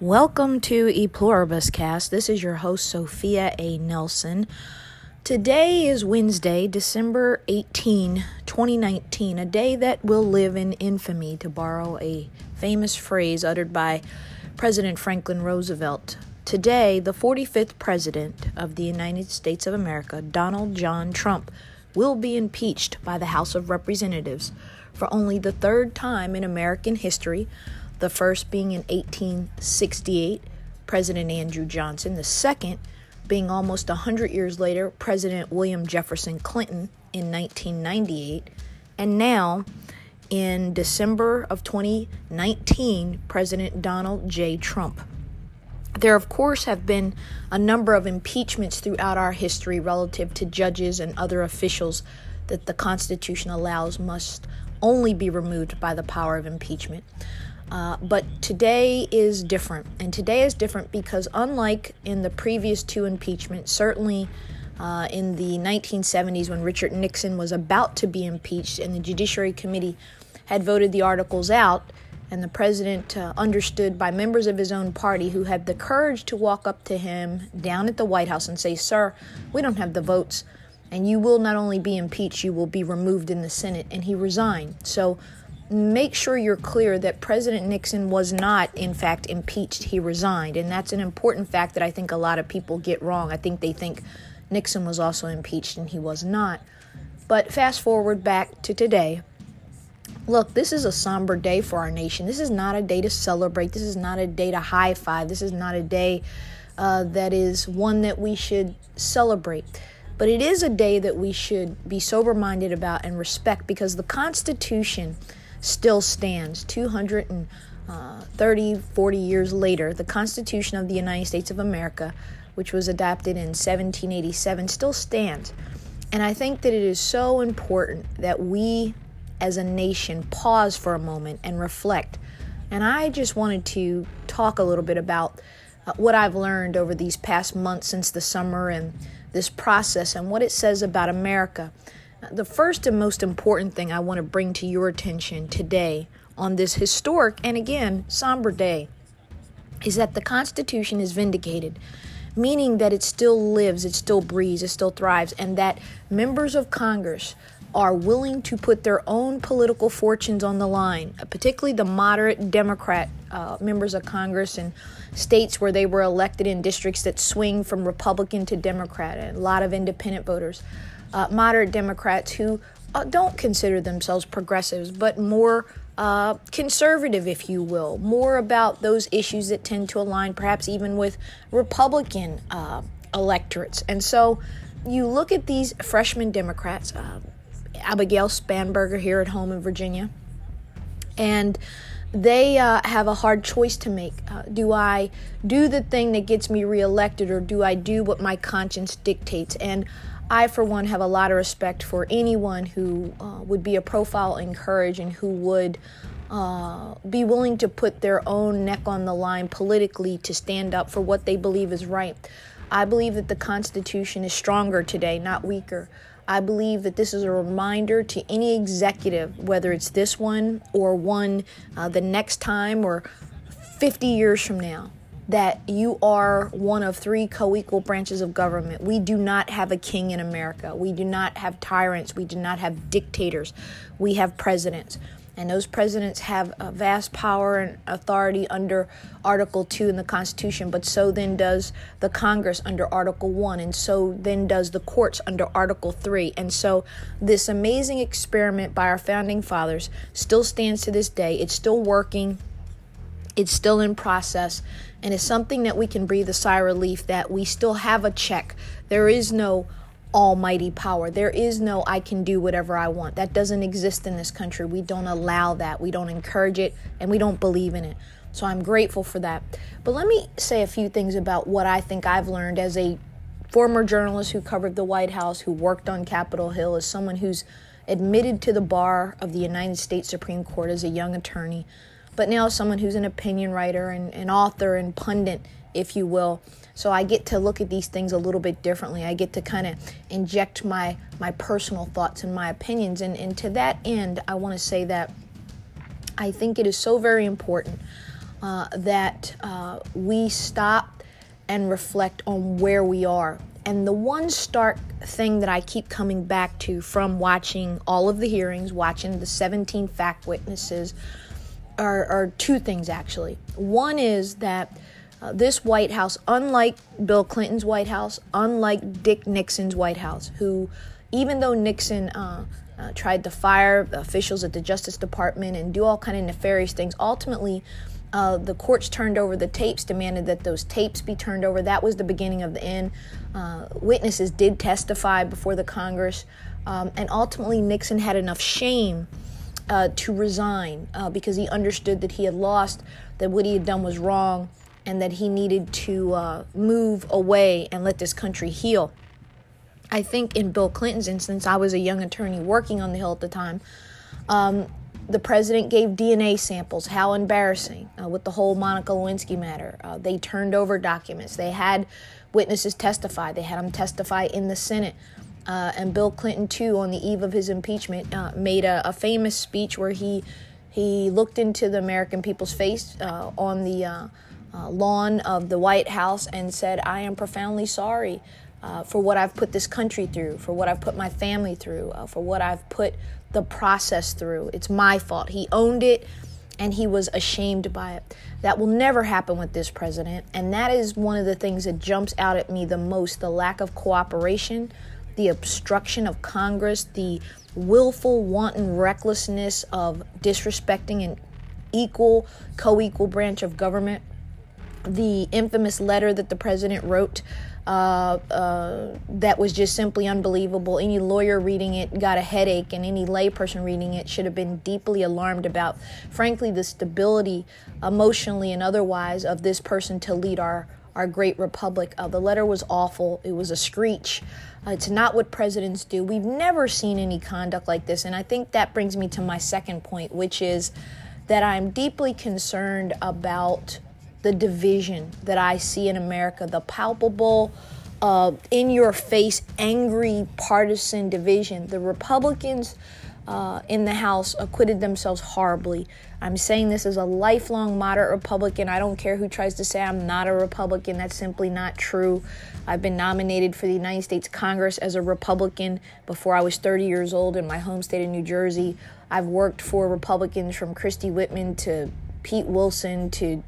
Welcome to E Pluribus Cast. This is your host, Sophia A. Nelson. Today is Wednesday, December 18, 2019, a day that will live in infamy, to borrow a famous phrase uttered by President Franklin Roosevelt. Today, the 45th President of the United States of America, Donald John Trump, will be impeached by the House of Representatives for only the third time in American history the first being in 1868, President Andrew Johnson, the second being almost 100 years later, President William Jefferson Clinton in 1998, and now in December of 2019, President Donald J. Trump. There, of course, have been a number of impeachments throughout our history relative to judges and other officials that the Constitution allows must only be removed by the power of impeachment. Uh, but today is different. And today is different because, unlike in the previous two impeachments, certainly uh, in the 1970s when Richard Nixon was about to be impeached and the Judiciary Committee had voted the articles out, and the president uh, understood by members of his own party who had the courage to walk up to him down at the White House and say, Sir, we don't have the votes, and you will not only be impeached, you will be removed in the Senate. And he resigned. So make sure you're clear that President Nixon was not, in fact, impeached. He resigned. And that's an important fact that I think a lot of people get wrong. I think they think Nixon was also impeached and he was not. But fast forward back to today. Look, this is a somber day for our nation. This is not a day to celebrate. This is not a day to high five. This is not a day uh, that is one that we should celebrate. But it is a day that we should be sober minded about and respect because the Constitution still stands 230, 40 years later. The Constitution of the United States of America, which was adopted in 1787, still stands. And I think that it is so important that we as a nation pause for a moment and reflect. And I just wanted to talk a little bit about uh, what I've learned over these past months since the summer and this process and what it says about America. The first and most important thing I want to bring to your attention today on this historic and again somber day is that the Constitution is vindicated, meaning that it still lives, it still breathes, it still thrives, and that members of Congress are willing to put their own political fortunes on the line, particularly the moderate Democrat uh, members of Congress in states where they were elected in districts that swing from Republican to Democrat, and a lot of independent voters uh, moderate Democrats who uh, don't consider themselves progressives, but more uh, conservative, if you will, more about those issues that tend to align perhaps even with Republican uh, electorates. And so you look at these freshman Democrats, uh, Abigail Spanberger here at home in Virginia, and they uh, have a hard choice to make. Uh, do I do the thing that gets me reelected, or do I do what my conscience dictates? And I, for one, have a lot of respect for anyone who uh, would be a profile in courage and who would uh, be willing to put their own neck on the line politically to stand up for what they believe is right. I believe that the Constitution is stronger today, not weaker. I believe that this is a reminder to any executive, whether it's this one or one uh, the next time or 50 years from now, that you are one of three co equal branches of government. We do not have a king in America. We do not have tyrants. We do not have dictators. We have presidents. And those presidents have a vast power and authority under Article 2 in the Constitution, but so then does the Congress under Article 1, and so then does the courts under Article 3. And so this amazing experiment by our founding fathers still stands to this day. It's still working it's still in process and it's something that we can breathe a sigh of relief that we still have a check. There is no almighty power. There is no I can do whatever I want. That doesn't exist in this country. We don't allow that. We don't encourage it and we don't believe in it. So I'm grateful for that. But let me say a few things about what I think I've learned as a former journalist who covered the White House, who worked on Capitol Hill, as someone who's admitted to the bar of the United States Supreme Court as a young attorney but now someone who's an opinion writer and an author and pundit, if you will. So I get to look at these things a little bit differently. I get to kind of inject my my personal thoughts and my opinions. And, and to that end, I want to say that I think it is so very important uh, that uh, we stop and reflect on where we are. And the one stark thing that I keep coming back to from watching all of the hearings, watching the 17 fact witnesses, are, are two things actually. One is that uh, this White House, unlike Bill Clinton's White House, unlike Dick Nixon's White House, who, even though Nixon uh, uh, tried to fire officials at the Justice Department and do all kind of nefarious things, ultimately uh, the courts turned over the tapes, demanded that those tapes be turned over. That was the beginning of the end. Uh, witnesses did testify before the Congress, um, and ultimately Nixon had enough shame uh, to resign uh, because he understood that he had lost, that what he had done was wrong, and that he needed to uh, move away and let this country heal. I think in Bill Clinton's instance, I was a young attorney working on the Hill at the time. Um, the president gave DNA samples. How embarrassing uh, with the whole Monica Lewinsky matter. Uh, they turned over documents. They had witnesses testify. They had them testify in the Senate. Uh, and Bill Clinton, too, on the eve of his impeachment, uh, made a, a, famous speech where he he looked into the American people's face uh, on the uh, lawn of the White House and said, "I am profoundly sorry." Uh, for what I've put this country through, for what I've put my family through, uh, for what I've put the process through. It's my fault. He owned it and he was ashamed by it. That will never happen with this president. And that is one of the things that jumps out at me the most the lack of cooperation, the obstruction of Congress, the willful, wanton recklessness of disrespecting an equal, co equal branch of government. The infamous letter that the president wrote uh, uh, that was just simply unbelievable. Any lawyer reading it got a headache, and any layperson reading it should have been deeply alarmed about, frankly, the stability, emotionally and otherwise, of this person to lead our our great republic. Uh, the letter was awful. It was a screech. Uh, it's not what presidents do. We've never seen any conduct like this, and I think that brings me to my second point, which is that I'm deeply concerned about the division that I see in America, the palpable, uh, in your face, angry partisan division. The Republicans uh, in the House acquitted themselves horribly. I'm saying this as a lifelong moderate Republican. I don't care who tries to say I'm not a Republican. That's simply not true. I've been nominated for the United States Congress as a Republican before I was 30 years old in my home state of New Jersey. I've worked for Republicans from Christie Whitman to Pete Wilson to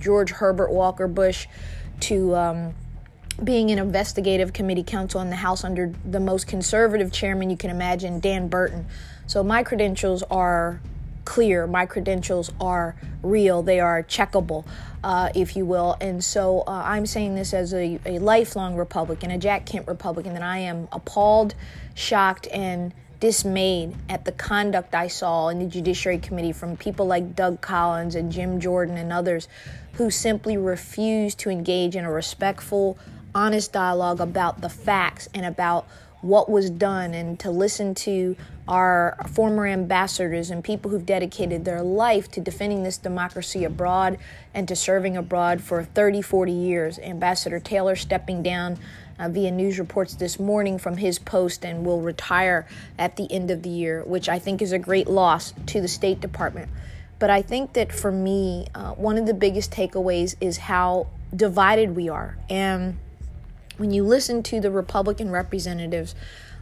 George Herbert Walker Bush to um, being an investigative committee counsel in the House under the most conservative chairman you can imagine, Dan Burton. So my credentials are clear. My credentials are real. They are checkable, uh, if you will. And so uh, I'm saying this as a, a lifelong Republican, a Jack Kemp Republican, that I am appalled, shocked, and dismayed at the conduct I saw in the Judiciary Committee from people like Doug Collins and Jim Jordan and others who simply refused to engage in a respectful, honest dialogue about the facts and about what was done and to listen to our former ambassadors and people who've dedicated their life to defending this democracy abroad and to serving abroad for 30, 40 years. Ambassador Taylor stepping down uh, via news reports this morning from his post and will retire at the end of the year, which I think is a great loss to the State Department. But I think that for me, uh, one of the biggest takeaways is how divided we are. And when you listen to the Republican representatives,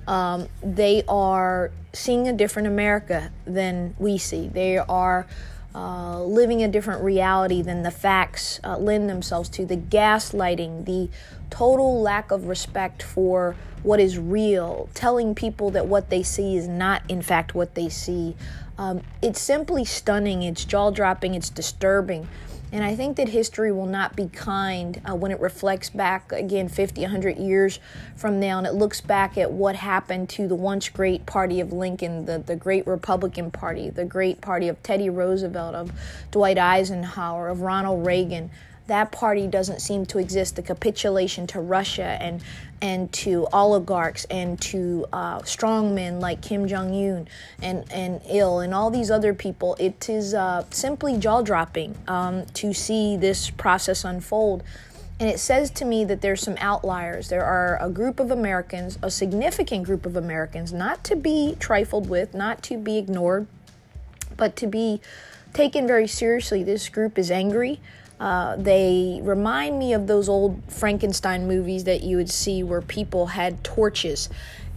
um, they are seeing a different America than we see. They are uh, living a different reality than the facts uh, lend themselves to. The gaslighting, the total lack of respect for what is real, telling people that what they see is not, in fact, what they see. Um, it's simply stunning, it's jaw dropping, it's disturbing. And I think that history will not be kind uh, when it reflects back again 50, 100 years from now and it looks back at what happened to the once great party of Lincoln, the, the great Republican Party, the great party of Teddy Roosevelt, of Dwight Eisenhower, of Ronald Reagan that party doesn't seem to exist. The capitulation to Russia and and to oligarchs and to uh, strongmen like Kim Jong Un and and Il and all these other people. It is uh, simply jaw dropping um, to see this process unfold. And it says to me that there's some outliers. There are a group of Americans, a significant group of Americans, not to be trifled with, not to be ignored, but to be taken very seriously. This group is angry. Uh, they remind me of those old Frankenstein movies that you would see where people had torches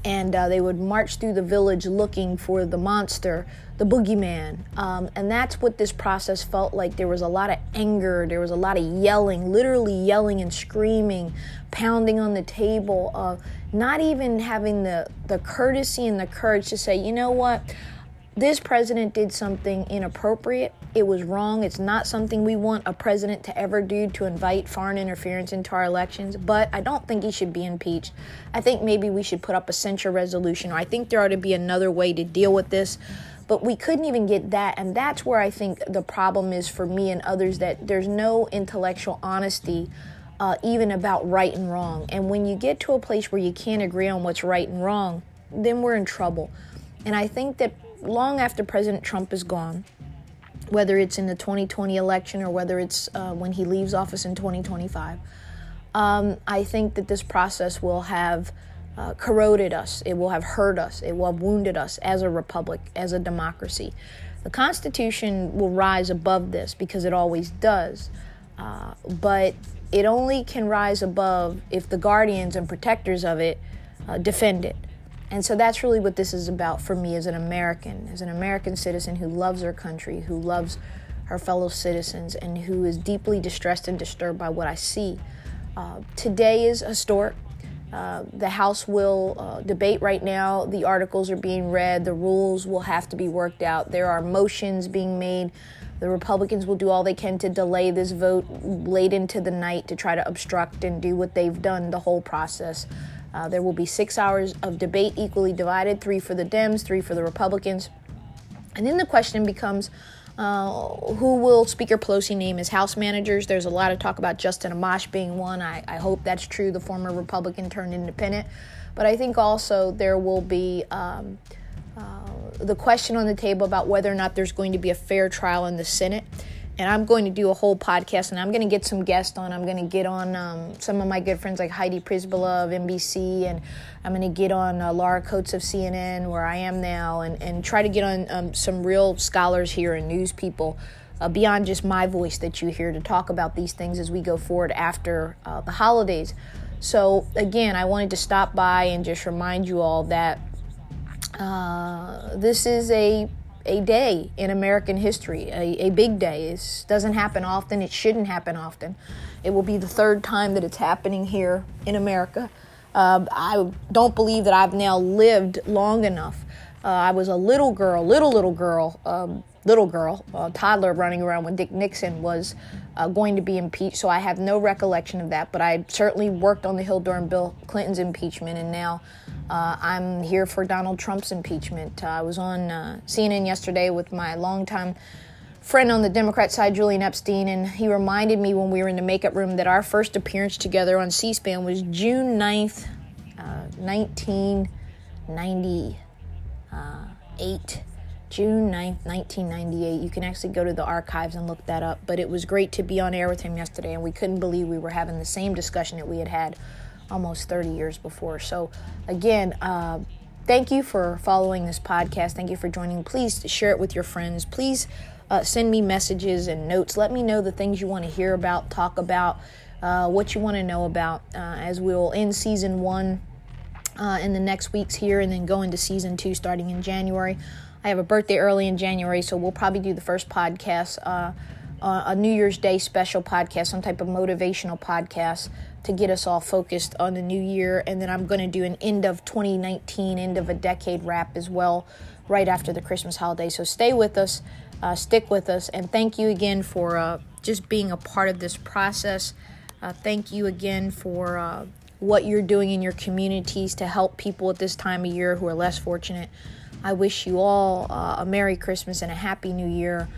and uh, they would march through the village looking for the monster, the boogeyman. Um, and that's what this process felt like. There was a lot of anger, there was a lot of yelling, literally yelling and screaming, pounding on the table, uh, not even having the, the courtesy and the courage to say, you know what? This president did something inappropriate. It was wrong. It's not something we want a president to ever do to invite foreign interference into our elections. But I don't think he should be impeached. I think maybe we should put up a censure resolution, or I think there ought to be another way to deal with this. But we couldn't even get that. And that's where I think the problem is for me and others that there's no intellectual honesty. Uh, even about right and wrong. And when you get to a place where you can't agree on what's right and wrong, then we're in trouble. And I think that long after President Trump is gone, whether it's in the 2020 election or whether it's uh, when he leaves office in 2025, um, I think that this process will have uh, corroded us. It will have hurt us. It will have wounded us as a republic, as a democracy. The Constitution will rise above this because it always does. Uh, but it only can rise above if the guardians and protectors of it uh, defend it. And so that's really what this is about for me as an American, as an American citizen who loves her country, who loves her fellow citizens, and who is deeply distressed and disturbed by what I see. Uh, today is historic. Uh, the House will uh, debate right now. The articles are being read. The rules will have to be worked out. There are motions being made. The Republicans will do all they can to delay this vote late into the night to try to obstruct and do what they've done the whole process. Uh, there will be six hours of debate equally divided three for the Dems, three for the Republicans. And then the question becomes uh, who will Speaker Pelosi name as House managers? There's a lot of talk about Justin Amash being one. I, I hope that's true, the former Republican turned independent. But I think also there will be um, uh, the question on the table about whether or not there's going to be a fair trial in the Senate and I'm going to do a whole podcast, and I'm going to get some guests on. I'm going to get on um, some of my good friends like Heidi Przybyla of NBC, and I'm going to get on uh, Laura Coates of CNN, where I am now, and, and try to get on um, some real scholars here and news people. Uh, beyond just my voice that you hear to talk about these things as we go forward after uh, the holidays. So, again, I wanted to stop by and just remind you all that uh, this is a a day in American history, a, a big day. It doesn't happen often. It shouldn't happen often. It will be the third time that it's happening here in America. Uh, I don't believe that I've now lived long enough. Uh, I was a little girl, little, little girl, um, little girl, toddler running around when Dick Nixon was uh, going to be impeached. So I have no recollection of that, but I certainly worked on the Hill during Bill Clinton's impeachment, and now uh, I'm here for Donald Trump's impeachment. Uh, I was on uh, CNN yesterday with my longtime friend on the Democrat side, Julian Epstein, and he reminded me when we were in the makeup room that our first appearance together on C SPAN was June 9th, 1998. Uh, June 9th, 1998. You can actually go to the archives and look that up. But it was great to be on air with him yesterday, and we couldn't believe we were having the same discussion that we had had almost 30 years before. So, again, uh, thank you for following this podcast. Thank you for joining. Please share it with your friends. Please uh, send me messages and notes. Let me know the things you want to hear about, talk about, uh, what you want to know about uh, as we'll end season one. Uh, in the next weeks here, and then go into season two starting in January. I have a birthday early in January, so we'll probably do the first podcast, uh, uh, a New Year's Day special podcast, some type of motivational podcast to get us all focused on the new year. And then I'm going to do an end of 2019, end of a decade wrap as well, right after the Christmas holiday. So stay with us, uh, stick with us, and thank you again for uh, just being a part of this process. Uh, thank you again for what you're doing in your communities to help people at this time of year who are less fortunate. I wish you all uh, a Merry Christmas and a Happy New Year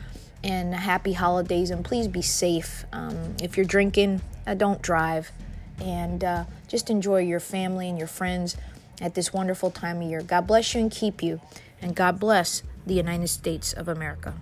and happy holidays. And please be safe. Um, if you're drinking, uh, don't drive and uh, just enjoy your family and your friends at this wonderful time of year. God bless you and keep you, and God bless the United States of America.